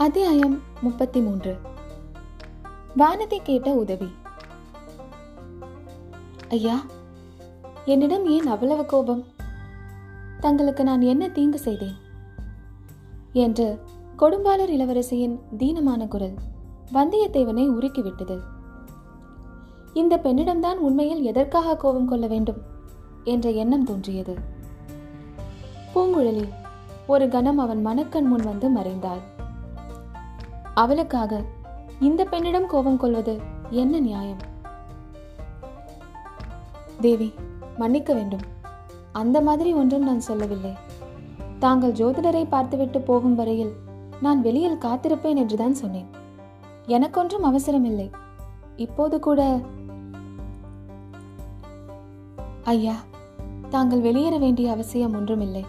அத்தியாயம் முப்பத்தி மூன்று வானதி கேட்ட உதவி. ஐயா என்னிடம் ஏன் அவ்வளவு கோபம்? தங்களுக்கு நான் என்ன தீங்கு செய்தேன்? என்று கொடும்பாளர் இளவரசியின் தீனமான குரல் வந்தியத்தேவனை உருக்கிவிட்டது. இந்த பெண்ணிடம்தான் உண்மையில் எதற்காக கோபம் கொள்ள வேண்டும்? என்ற எண்ணம் தோன்றியது. பூங்குழலி ஒரு கணம் அவன் மனக்கண் முன் வந்து மறைந்தாள். அவளுக்காக இந்த பெண்ணிடம் கோபம் கொள்வது என்ன நியாயம்? தேவி மன்னிக்க வேண்டும். அந்த மாதிரி ஒன்றும் நான் சொல்லவில்லை. தாங்கள் ஜோதிடரை பார்த்துவிட்டு போகும் வரையில் நான் வெளியில் காத்திருப்பேன் என்றுதான் சொன்னேன். எனக்கொன்றும் அவசரமில்லை. இப்போது கூட ஐயா தாங்கள் வெளியேற வேண்டிய அவசியம் ஒன்றுமில்லை.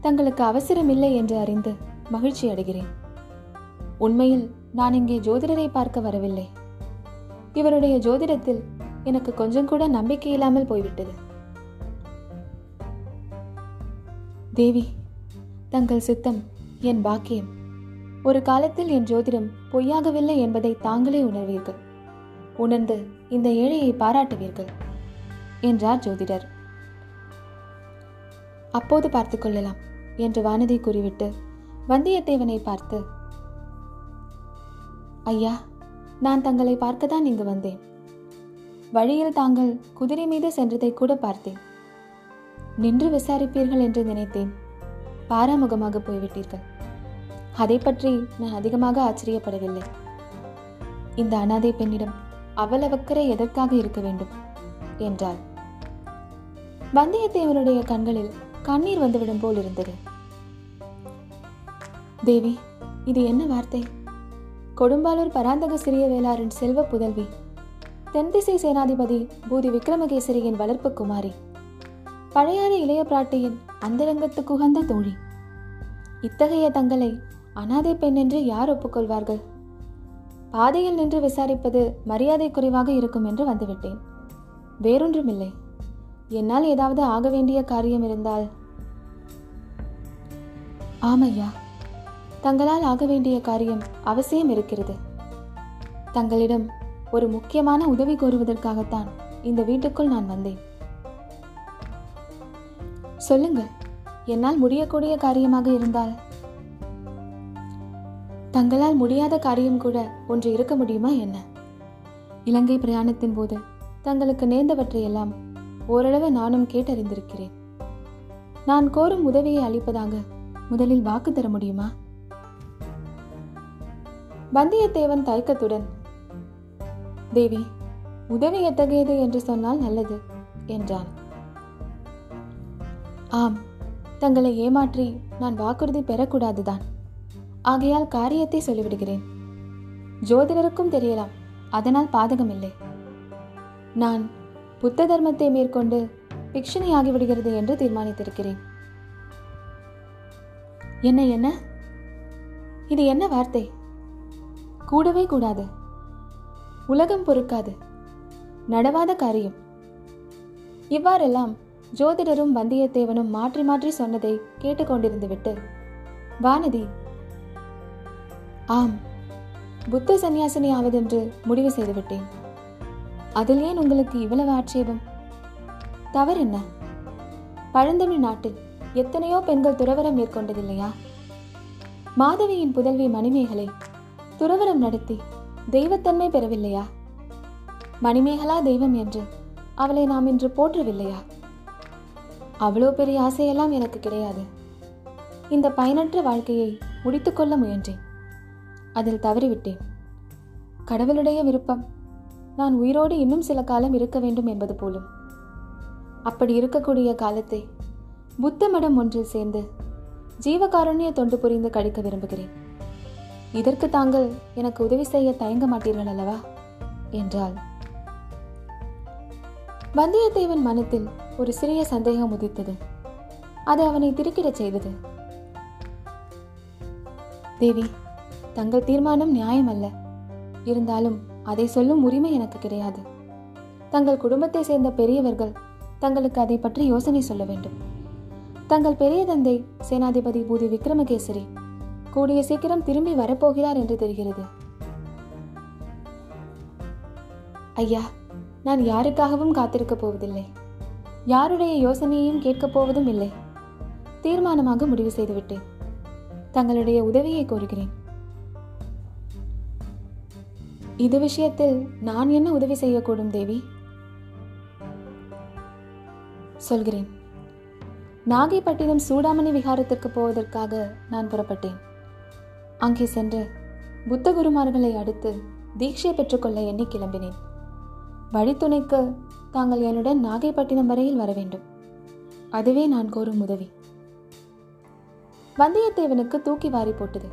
தங்களுக்கு அவசரமில்லை என்று அறிந்து மகிழ்ச்சி அடைகிறேன் உண்மையில் நான் இங்கே ஜோதிடரை பார்க்க வரவில்லை. இவருடைய ஜோதிடத்தில் எனக்கு கொஞ்சம் கூட நம்பிக்கை இல்லாமல் போய்விட்டது. தேவி தங்கள் சித்தம் என் பாக்கியம். ஒரு காலத்தில் என் ஜோதிடம் பொய்யாகவில்லை என்பதை தாங்களே உணர்வீர்கள். உணர்ந்து இந்த ஏழையை பாராட்டுவீர்கள் என்றார் ஜோதிடர். அப்போது பார்த்து கொள்ளலாம் என்று வானதி கூறிவிட்டு வந்தியத்தேவனை பார்த்து ஐயா நான் தங்களை பார்க்கத்தான் இங்கு வந்தேன். வழியில் தாங்கள் குதிரை மீது சென்றதை கூட பார்த்தேன். நின்று விசாரிப்பீர்கள் என்று நினைத்தேன். பாராமுகமாக போய்விட்டீர்கள். அதை பற்றி நான் அதிகமாக ஆச்சரியப்படவில்லை. இந்த அனாதை பெண்ணிடம் அவ்வளவக்கரை எதற்காக இருக்க வேண்டும்? என்றாள். வந்தியத்தேவனுடைய கண்களில் கண்ணீர் வந்துவிடும் போல் இருந்தது. தேவி இது என்ன வார்த்தை? கொடும்பாலூர் பராந்தக சிறிய வேளாரின் செல்வ புதல்வி. தென்திசை சேனாதிபதி பூதி விக்ரமகேசரியின் வளர்ப்பு குமாரி. பழையாறு இளைய பிராட்டியின் அந்தரங்கத்துக்கு உகந்த தோழி. இத்தகைய தங்களை அனாதை பெண் என்று யார் ஒப்புக்கொள்வார்கள்? பாதையில் நின்று விசாரிப்பது மரியாதை குறைவாக இருக்கும் என்று வந்துவிட்டேன். வேறொன்றுமில்லை. என்னால் ஏதாவது ஆக வேண்டிய காரியம் இருந்தால். ஆமையா தங்களால் ஆக வேண்டிய காரியம் அவசியம் இருக்கிறது. தங்களிடம் ஒரு முக்கியமான உதவி கோருவதற்காகத்தான் இந்த வீட்டுக்குள் நான் வந்தேன். சொல்லுங்கள் என்னால் முடியக்கூடிய காரியமாக இருந்தால்? தங்களால் முடியாத காரியம் கூட ஒன்று இருக்க முடியுமா என்ன? இலங்கை பிரயாணத்தின் போது தங்களுக்கு நேர்ந்தவற்றையெல்லாம் ஓரளவு நானும் கேட்டறிந்திருக்கிறேன். நான் கோரும் உதவியை அளிப்பதாக முதலில் வாக்கு தர முடியுமா? வந்தியத்தேவன் தயக்கத்துடன் தேவி உதவி எத்தகையது என்று சொன்னால் நல்லது என்றான். ஆம் தங்களை ஏமாற்றி நான் வாக்குறுதி பெறக்கூடாதுதான். ஆகையால் காரியத்தை சொல்லிவிடுகிறேன். ஜோதிடருக்கும் தெரியலாம் அதனால் பாதகமில்லை. நான் புத்த தர்மத்தை மேற்கொண்டு பிக்ஷனி ஆகிவிடுகிறது என்று தீர்மானித்திருக்கிறேன். என்ன என்ன? இது என்ன வார்த்தை? கூடவே கூடாது. உலகம் பொறுக்காது. நடவாத காரியம். இவ்வாறெல்லாம் ஜோதிடரும் வந்தியத்தேவனும் மாற்றி மாற்றி சொன்னதை கேட்டுக்கொண்டிருந்து விட்டு வானதி ஆம் புத்த சந்நியாசினி ஆவதென்று முடிவு செய்துவிட்டேன் அதில் ஏன் உங்களுக்கு இவ்வளவு ஆட்சேபம்? தவறென்ன? பழந்தமிழ் நாட்டில் எத்தனையோ பெண்கள் துறவரம் மேற்கொண்டதில்லையா? மாதவியின் புதல்வி மணிமேகலை துறவரம் நடத்தி தெய்வத்தன்மை பெறவில்லையா? மணிமேகலா தெய்வம் என்று அவளை நாம் இன்று போற்றவில்லையா? அவ்வளோ பெரிய ஆசையெல்லாம் எனக்கு கிடையாது. இந்த பயனற்ற வாழ்க்கையை முடித்துக்கொள்ள முயன்றேன். அதில் தவறிவிட்டேன். கடவுளுடைய விருப்பம் நான் உயிரோடு இன்னும் சில காலம் இருக்க வேண்டும் என்பது போலும். அப்படி இருக்கக்கூடிய காலத்தை புத்த மடம் ஒன்றில் சேர்ந்து ஜீவகாருண்ய தொண்டு புரிந்து கழிக்க விரும்புகிறேன். இதற்கு தாங்கள் எனக்கு உதவி செய்ய தயங்க மாட்டீர்கள் அல்லவா? என்றாள். வந்தியத்தேவன் மனத்தில் ஒரு சிறிய சந்தேகம் உதித்தது. அது அவனை திருக்கிடச் செய்தது. தேவி தங்கள் தீர்மானம் நியாயம் அல்ல. இருந்தாலும் அதை சொல்லும் உரிமை எனக்கு கிடையாது. தங்கள் குடும்பத்தை சேர்ந்த பெரியவர்கள் தங்களுக்கு அதை பற்றி யோசனை சொல்ல வேண்டும். தங்கள் பெரிய தந்தை சேனாதிபதி பூதி விக்ரமகேசரி கூடிய சீக்கிரம் திரும்பி வரப்போகிறார் என்று தெரிகிறது. ஐயா நான் யாருக்காகவும் காத்திருக்கப் போவதில்லை. யாருடைய யோசனையையும் கேட்கப் போவதும் இல்லை. தீர்மானமாக முடிவு செய்துவிட்டேன். தங்களுடைய உதவியை கோருகிறேன். இது விஷயத்தில் நான் என்ன உதவி செய்யக்கூடும் தேவி? சொல்கிறேன். நாகைப்பட்டினம் சூடாமணி விகாரத்திற்கு போவதற்காக நான் புறப்பட்டேன். அங்கே சென்று புத்த குருமார்களை அடுத்து தீட்சை பெற்றுக்கொள்ள எண்ணி கிளம்பினேன். வழித்துணைக்கு தாங்கள் என்னுடன் நாகைப்பட்டினம் வரையில் வர வேண்டும். அதுவே நான் கோரும் உதவி. வந்தியத்தேவனுக்கு தூக்கி வாரி போட்டது.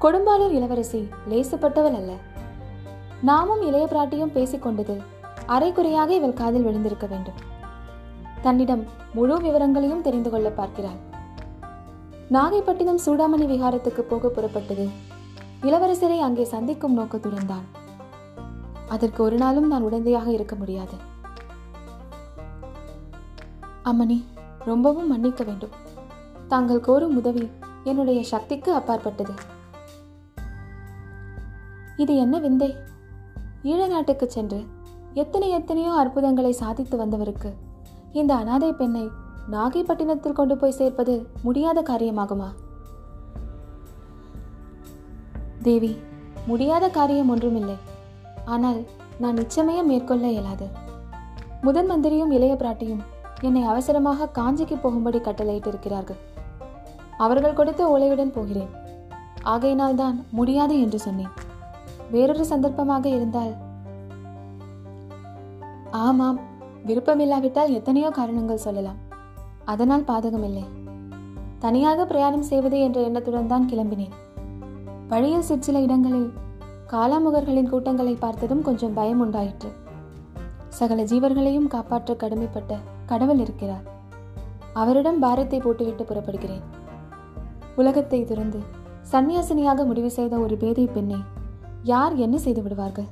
கொடும்பாளூர் இளவரசி லேசுப்பட்டவள் அல்ல. நாமும் இளைய பிராட்டியும் பேசிக்கொண்டது அரைக்குறையாக இவள் காதில் விழுந்திருக்க வேண்டும். தன்னிடம் முழு விவரங்களையும் தெரிந்து கொள்ள பார்க்கிறாள். நாகைப்பட்டினம் சூடாமணி விகாரத்துக்கு போக புறப்பட்டது. இளவரசரை அங்கே சந்திக்கும் நோக்கத்துடன் தான். அதற்கு ஒரு நாளும் நான் உடந்தையாக இருக்க முடியாது. அம்மணி ரொம்பவும் மன்னிக்க வேண்டும். தாங்கள் கோரும் உதவி என்னுடைய சக்திக்கு அப்பாற்பட்டது. இது என்ன விந்தை? ஈழ நாட்டுக்கு சென்று எத்தனை எத்தனையோ அற்புதங்களை சாதித்து வந்தவருக்கு இந்த அனாதை பெண்ணை நாகைப்பட்டினத்தில் கொண்டு போய் சேர்ப்பது முடியாத காரியமாகுமா? தேவி முடியாத காரியம் ஒன்றுமில்லை. ஆனால் நான் நிச்சயமே மேற்கொள்ள இயலாது. முதன் மந்திரியும் இளைய பிராட்டியும் என்னை அவசரமாக காஞ்சிக்கு போகும்படி கட்டளையிட்டிருக்கிறார்கள். அவர்கள் கொடுத்த ஓலையுடன் போகிறேன். ஆகையினால் தான் முடியாது என்று சொன்னேன். வேறொரு சந்தர்ப்பமாக இருந்தால்? ஆமாம் விருப்பமில்லாவிட்டால் எத்தனையோ காரணங்கள் சொல்லலாம். அதனால் பாதகமில்லை. தனியாக பிரயாணம் செய்வது என்ற எண்ணத்துடன் தான் கிளம்பினேன். வழியில் சிற்சில இடங்களில் காலாமுகர்களின் கூட்டங்களை பார்த்ததும் கொஞ்சம் பயம் உண்டாயிற்று. சகல ஜீவர்களையும் காப்பாற்ற கடமைப்பட்ட கடவுள் இருக்கிறார். அவரிடம் பாரத்தை போட்டுவிட்டு புறப்படுகிறேன். உலகத்தை துறந்து சன்னியாசினியாக முடிவு செய்த ஒரு பேதை பெண்ணை யார் என்ன செய்து விடுவார்கள்?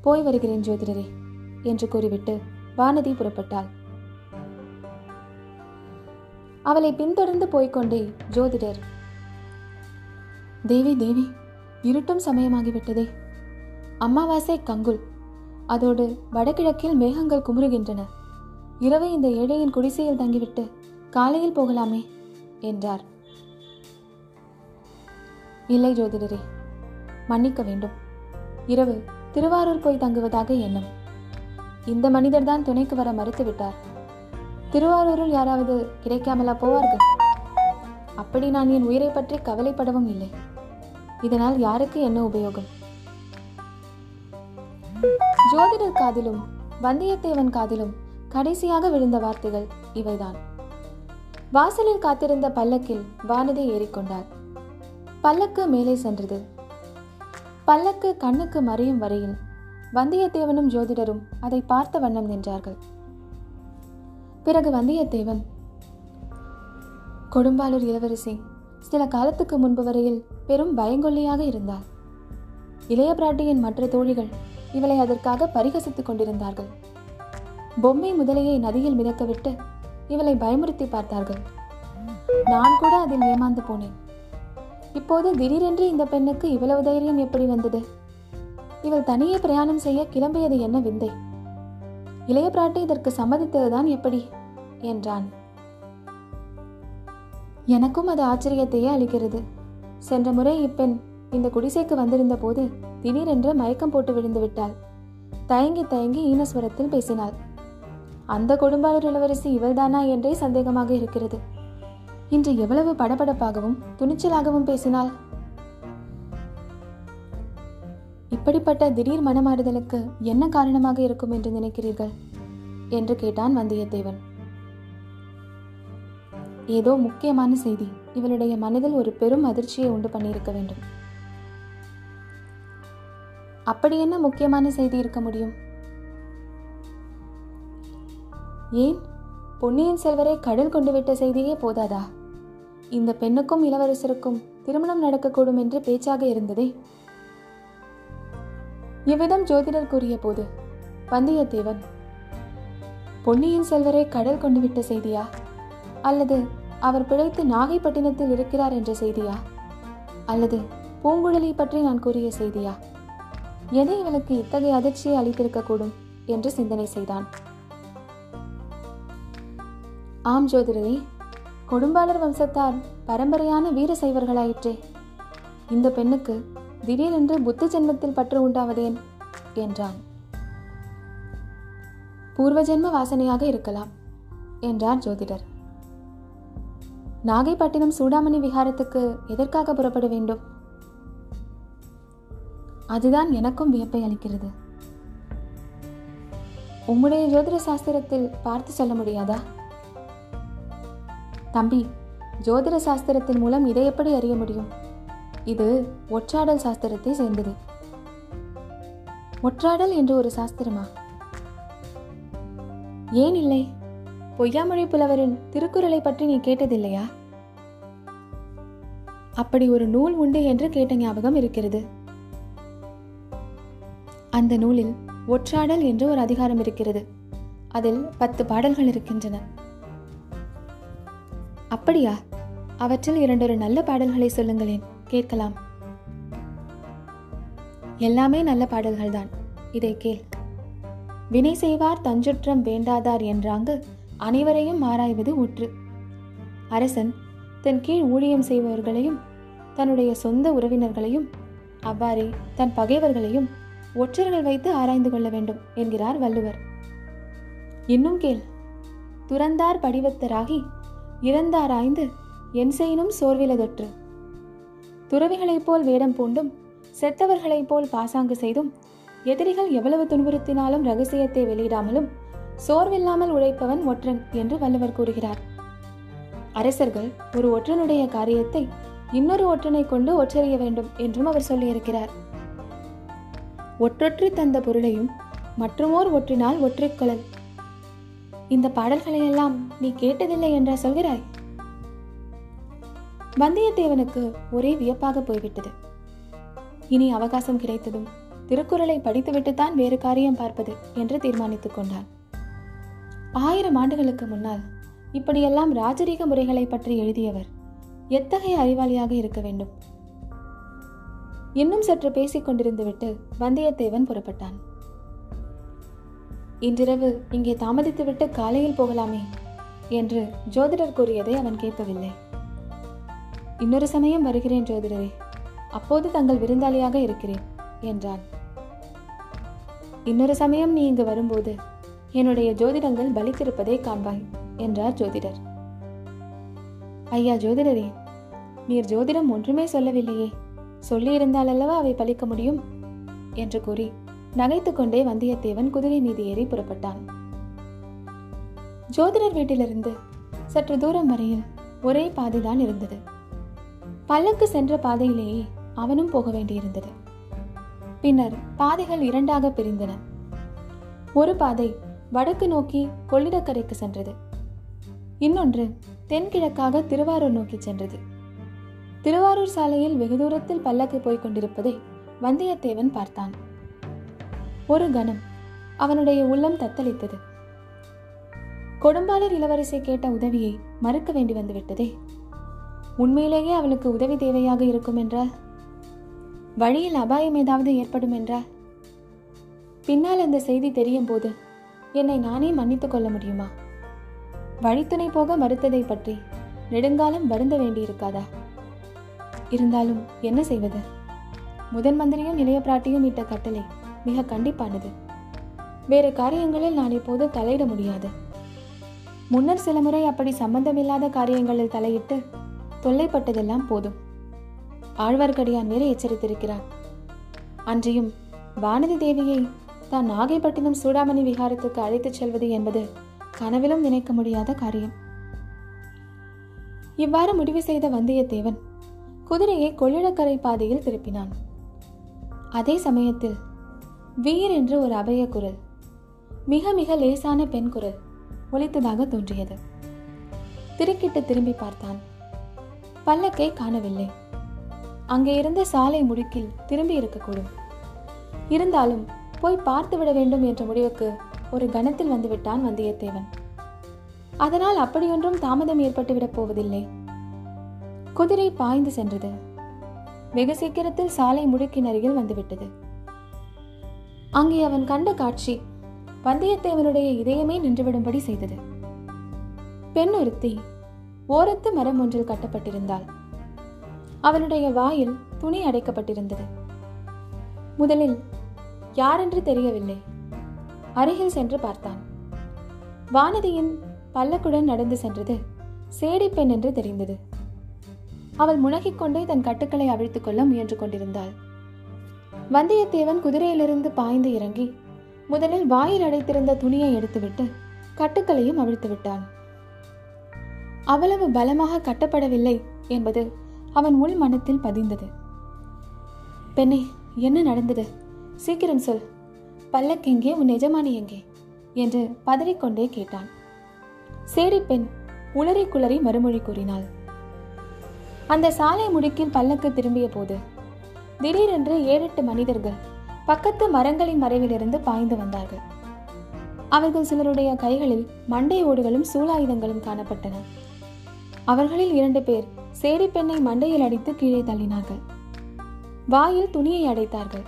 போய் வருகிறேன் ஜோதிடரே என்று கூறிவிட்டு வானதி புறப்பட்டாள். அவளை பின்தொடர்ந்து போய்க்கொண்டே ஜோதிடர். தேவி தேவி இருட்டும் சமயமாகிவிட்டதே. அமாவாசை கங்குல். அதோடு வடகிழக்கில் மேகங்கள் குமுறுகின்றன. இரவு இந்த ஏழையின் குடிசையில் தங்கிவிட்டு காலையில் போகலாமே என்றார். இல்லை ஜோதிடரே மன்னிக்க வேண்டும். இரவு திருவாரூர் போய் தங்குவதாக எண்ணம். இந்த மனிதர்தான் துணைக்கு வர மறுத்துவிட்டார். திருவாரூரில் யாராவது கிடைக்காமலா போவார்கள்? அப்படி நான் என் உயிரை பற்றி கவலைப்படவும் இல்லை. இதனால் யாருக்கு என்ன உபயோகம்? ஜோதிடர் காதிலும் வந்தியத்தேவன் காதிலும் கடைசியாக விழுந்த வார்த்தைகள் இவைதான். வாசலில் காத்திருந்த பல்லக்கில் வானதி ஏறிக்கொண்டார் பல்லக்கு மேலே சென்றது. பல்லக்கு கண்ணுக்கு மறையும் வரையில் வந்தியத்தேவனும் ஜோதிடரும் அதை பார்த்த வண்ணம் நின்றார்கள். பிறகு வந்தியத்தேவன் கொடும்பாளூர் இளவரசி சில காலத்துக்கு முன்பு வரையில் பெரும் பயங்கொல்லியாக இருந்தாள் இளைய பிராட்டியின் மற்ற தோழிகள் இவளை அதற்காக பரிகசித்துக் கொண்டிருந்தார்கள். பொம்மை முதலையை நதியில் மிதக்கவிட்டு இவளை பயமுறுத்தி பார்த்தார்கள். நான் கூட அதில் ஏமாந்து போனேன். இப்போது திடீரென்று இந்த பெண்ணுக்கு இவ்வளவு தைரியம் எப்படி வந்தது? இவள் தனியே பிரயாணம் செய்ய கிளம்பியது என்ன விந்தை? இளைய பிராட்டி இதற்கு சம்மதித்ததுதான் எப்படி என்றான். எனக்கும் அது ஆச்சரியத்தையே அளிக்கிறது. சென்ற முறை இப்பெண் இந்த குடிசைக்கு வந்திருந்த போது திடீரென்று மயக்கம் போட்டு விழுந்து விட்டாள். தயங்கி தயங்கி ஈனஸ்வரத்தில் பேசினாள். அந்த கொடும்பாளூர் இளவரசி இவள்தானா என்றே சந்தேகமாக இருக்கிறது. இன்று எவ்வளவு படபடப்பாகவும் துணிச்சலாகவும் பேசினாள் இப்படிப்பட்ட திடீர் மனமாறுதலுக்கு என்ன காரணமாக இருக்கும் என்று நினைக்கிறீர்கள்? என்று கேட்டான் வந்தியத்தேவன். ஏதோ முக்கியமான செய்தி. இவளுடைய மனதில் ஒரு பெரும் அதிர்ச்சியை உண்டு பண்ணியிருக்க வேண்டும். அப்படி என்ன முக்கியமான செய்தி இருக்க முடியும்? ஏன்? பொன்னியின் செல்வரை கடல் கொண்டு விட்ட செய்தியே போதாதா? இந்த பெண்ணுக்கும் இளவரசருக்கும் திருமணம் நடக்கக்கூடும் என்று பேச்சாக இருந்ததே. இவ்விதம் ஜோதிடர் கூறிய போது வந்தியத்தேவன் பொன்னியின் செல்வரை கடல் கொண்டு விட்ட செய்தியா? அல்லது அவர் பிழைத்து நாகைப்பட்டினத்தில் இருக்கிறார் என்ற செய்தியா? அல்லது பூங்குழலி பற்றி நான் கூறிய செய்தியா? எதை இவனுக்கு இத்தகைய அதிர்ச்சியை அளித்திருக்கக்கூடும்? என்று சிந்தனை செய்தான். ஆம் ஜோதிடரே கொடும்பாளர் வம்சத்தார் பரம்பரையான வீர சைவர்களாயிற்றே. இந்த பெண்ணுக்கு திடீரென்று புத்த ஜென்மத்தில் பற்று உண்டாவதேன்? என்றான். பூர்வ ஜென்ம வாசனையாக இருக்கலாம் என்றார் ஜோதிடர். நாகைப்பட்டினம் சூடாமணி விகாரத்துக்கு எதற்காக புறப்பட வேண்டும்? அதுதான் எனக்கும் வியப்பை அளிக்கிறது. உம்முடைய ஜோதிட சாஸ்திரத்தில் பார்த்து சொல்ல முடியாதா? தம்பி ஜோதிட சாஸ்திரத்தின் மூலம் இதை எப்படி அறிய முடியும்? இது ஒற்றாடல் சாஸ்திரத்தை சேர்ந்தது. ஒற்றாடல் என்று ஒரு சாஸ்திரமா? ஏன் இல்லை? பொய்யாமொழி புலவரின் திருக்குறளை பற்றி நீ கேட்டதில்லையா? அப்படி ஒரு நூல் உண்டு என்று கேட்ட ஞாபகம் இருக்கிறது. அந்த நூலில் ஒற்றாடல் என்று ஒரு அதிகாரம் இருக்கிறது. அதில் பத்து பாடல்கள் இருக்கின்றன. அப்படியா? அவற்றில் இரண்டொரு நல்ல பாடல்களை சொல்லுங்களேன். கேட்கலாம். எல்லாமே நல்ல பாடல்கள்தான். இதை கேள். வினை செய்வார் தஞ்சுற்றம் வேண்டாதார் என்றாங்கு அனைவரையும் ஆராய்வது ஊற்று அரசன் தன் கீழ் ஊழியம் செய்பவர்களையும் தன்னுடைய சொந்த உறவினர்களையும் அவ்வாறே தன் பகைவர்களையும் ஒற்றர்கள் வைத்து ஆராய்ந்து கொள்ள வேண்டும் என்கிறார் வள்ளுவர். இன்னும் கேள். துறந்தார் படிவத்தராகி இறந்தாராய்ந்து என் செய்யினும் சோர்விலதொற்று. துறவிகளைப் போல் வேடம் பூண்டும் செத்தவர்களைப் போல் பாசாங்கு செய்தும் எதிரிகள் எவ்வளவு துன்புறுத்தினாலும் ரகசியத்தை வெளியிடாமலும் சோர்வில்லாமல் உழைப்பவன் ஒற்றன் என்று வள்ளுவர் கூறுகிறார். அரசர்கள் ஒரு ஒற்றனுடைய காரியத்தை இன்னொரு ஒற்றனை கொண்டு ஒற்றறிய வேண்டும் என்றும் அவர் சொல்லியிருக்கிறார். ஒற்றொற்றி தந்த பொருளையும் மற்றுமோர் ஒற்றினால் ஒற்றிக்கொள்ளல் இந்த பாடல்களையெல்லாம் நீ கேட்டதில்லை என்றா சொல்கிறாய்? வந்தியத்தேவனுக்கு ஒரே வியப்பாக போய்விட்டது. இனி அவகாசம் கிடைத்ததும் திருக்குறளை படித்துவிட்டுத்தான் வேறு காரியம் பார்ப்பது என்று தீர்மானித்துக் கொண்டான். ஆயிரம் ஆண்டுகளுக்கு முன்னால் இப்படியெல்லாம் ராஜரீக முறைகளை பற்றி எழுதியவர் எத்தகைய அறிவாளியாக இருக்க வேண்டும்? இன்னும் சற்று பேசிக் கொண்டிருந்துவிட்டு வந்தியத்தேவன் புறப்பட்டான். இன்றிரவு இங்கே தாமதித்துவிட்டு காலையில் போகலாமே என்று ஜோதிடர் கூறியதை அவன் கேட்கவில்லை. இன்னொரு சமயம் வருகிறேன் ஜோதிடரே. அப்போது தங்கள் விருந்தாளியாக இருக்கிறேன் என்றான் இன்னொரு சமயம் நீ இங்கு வரும்போது என்னுடைய ஜோதிடங்கள் பலித்திருப்பதை காண்பாய் என்றார் ஜோதிடர். ஐயா ஜோதிடரே நீர் ஜோதிடம் ஒன்றுமே சொல்லவில்லையே. சொல்லியிருந்தால் அல்லவா அவை பலிக்க முடியும்? என்று கூறி நகைத்துக்கொண்டே வந்தியத்தேவன் குதிரை மீது ஏறி புறப்பட்டான். ஜோதிடர் வீட்டிலிருந்து சற்று தூரம் வரையில் ஒரே பாதைதான் இருந்தது. பல்லக்கு சென்ற பாதையிலேயே அவனும் போக வேண்டியிருந்தது. பின்னர் பாதைகள் இரண்டாக பிரிந்தன. ஒரு பாதை வடக்கு நோக்கி கொள்ளிடக்கரைக்கு சென்றது. இன்னொன்று தென்கிழக்காக திருவாரூர் நோக்கி சென்றது. திருவாரூர் சாலையில் வெகு தூரத்தில் பல்லக்கு போய்க் கொண்டிருப்பதை வந்தியத்தேவன் பார்த்தான். ஒரு கணம் அவனுடைய உள்ளம் தத்தளித்தது. கொடும்பாளர் இளவரசி கேட்ட உதவியை மறுக்க வேண்டி வந்துவிட்டதே. உண்மையிலேயே அவளுக்கு உதவி தேவையாக இருக்கும் என்றால் வழியில் அபாயம் ஏதாவது ஏற்படும் என்றால் பின்னால் அந்த செய்தி தெரியும் போது என்னை நானே மன்னித்துக் கொள்ள முடியுமா? வழித்துணை போக மறுத்ததை பற்றி நெடுங்காலம் வருந்த வேண்டியிருக்காதா? இருந்தாலும் என்ன செய்வது? முதன் மந்திரியும் இளைய பிராட்டியும் இட்ட கட்டளை மிக கண்டிப்பானது. வேறு காரியங்களில் நான் இப்போது தலையிட முடியாது. முன்னர் சில முறை அப்படி சம்பந்தமில்லாத காரியங்களில் தலையிட்டு தொல்லைப்பட்டதெல்லாம் போதும். ஆழ்வார்க்கடியான் வேறு எச்சரித்திருக்கிறார். அன்றியும் வானதி தேவியை தான் நாகைப்பட்டினம் சூடாமணி விகாரத்துக்கு அழைத்துச் செல்வது என்பது கனவிலும் நினைக்க முடியாத காரியம். இவ்வாறு முடிவு செய்த வந்தியத்தேவன் குதிரையை கொள்ளிடக்கரை பாதையில் திருப்பினான். அதே சமயத்தில் வீர் என்று ஒரு அபய குரல் மிக மிக லேசான பெண் குரல் ஒலித்ததாக தோன்றியது. திருக்கிட்டு திரும்பி பார்த்தான். பல்லக்கை காணவில்லை. அங்கே இருந்த சாலை முடுக்கில் திரும்பி இருக்கக்கூடும். இருந்தாலும் போய் பார்த்து விட வேண்டும் என்ற முடிவுக்கு ஒரு கணத்தில் வந்துவிட்டான் வந்தியத்தேவன். அதனால் அப்படியொன்றும் தாமதம் ஏற்பட்டுவிடப் போவதில்லை. குதிரை பாய்ந்து சென்றது. வெகு சீக்கிரத்தில் சாலை முடுக்கின் அருகில் வந்துவிட்டது. அங்கே அவன் கண்ட காட்சி வந்தியத்தேவனுடைய இதயமே நின்றுவிடும்படி செய்தது. பெண் ஒருத்தி ஓரத்து மரம் ஒன்றில் கட்டப்பட்டிருந்தாள். அவளுடைய வாயில் துணி அடைக்கப்பட்டிருந்தது. முதலில் யாரென்று தெரியவில்லை. அருகில் சென்று பார்த்தான். வானதியின் பல்லக்குடன் நடந்து சென்றது சேடி பெண் என்று தெரிந்தது. அவள் முனகிக் கொண்டே தன் கட்டுக்களை அவிழ்த்துக் கொள்ள முயன்று கொண்டிருந்தாள். வந்தியத்தேவன் குதிரையிலிருந்து பாய்ந்து இறங்கி முதலில் வாயில் அடைத்திருந்த துணியை எடுத்துவிட்டு கட்டுக்களையும் அவிழ்த்து விட்டான் அவ்வளவு பலமாக கட்டப்படவில்லை என்பது அவன் உள் மனத்தில் பதிந்தது. பெண்ணே என்ன நடந்தது? சீக்கிரம் சொல். பல்லக்கெங்கே உன் எஜமானி எங்கே? என்று பதறிக்கொண்டே கேட்டான். சேரி பெண் உளறி குளறி மறுமொழி கூறினாள். அந்த சாலை முடுக்கில் பல்லக்கு திரும்பிய போது திடீரென்று ஏழெட்டு மனிதர்கள் பக்கத்து மரங்களின் மறைவிலிருந்து பாய்ந்து வந்தார்கள். அவர்கள் சிலருடைய கைகளில் மண்டை ஓடுகளும் சூலாயுதங்களும் காணப்பட்டன. அவர்களில் இரண்டு பேர் சேடி பெண்ணை மண்டையில் அடித்து கீழே தள்ளினார்கள். வாயில் துணியை அடைத்தார்கள்.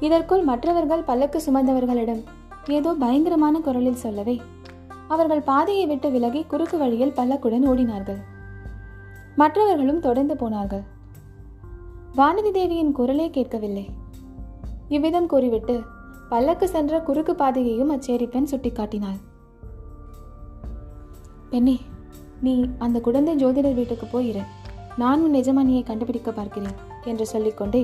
இதற்குள் மற்றவர்கள் பல்லக்கு சுமந்தவர்களிடம் ஏதோ பயங்கரமான குரலில் சொல்லவே அவர்கள் பாதையை விட்டு விலகி குறுக்கு வழியில் பல்லக்குடன் ஓடினார்கள். மற்றவர்களும் தொடர்ந்து போனார்கள். வானதி தேவியின் குரலே கேட்கவில்லை. இவ்விதம் கூறிவிட்டு பல்லக்கு சென்ற குறுக்கு பாதையையும் அச்சேரி பெண் சுட்டிக்காட்டினாள். பெண்ணே நீ அந்த குழந்தை ஜோதிடர் வீட்டுக்கு போயிரு நான் உன் எஜமானியை கண்டுபிடிக்க பார்க்கிறேன் என்று சொல்லிக்கொண்டே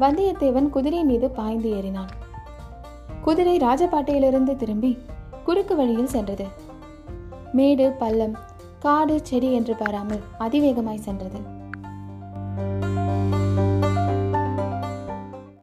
வந்தியத்தேவன் குதிரை மீது பாய்ந்து ஏறினான். குதிரை ராஜபாட்டையிலிருந்து திரும்பி குறுக்கு வழியில் சென்றது. மேடு பள்ளம் காடு செடி என்று பாராமல் அதிவேகமாய் சென்றது.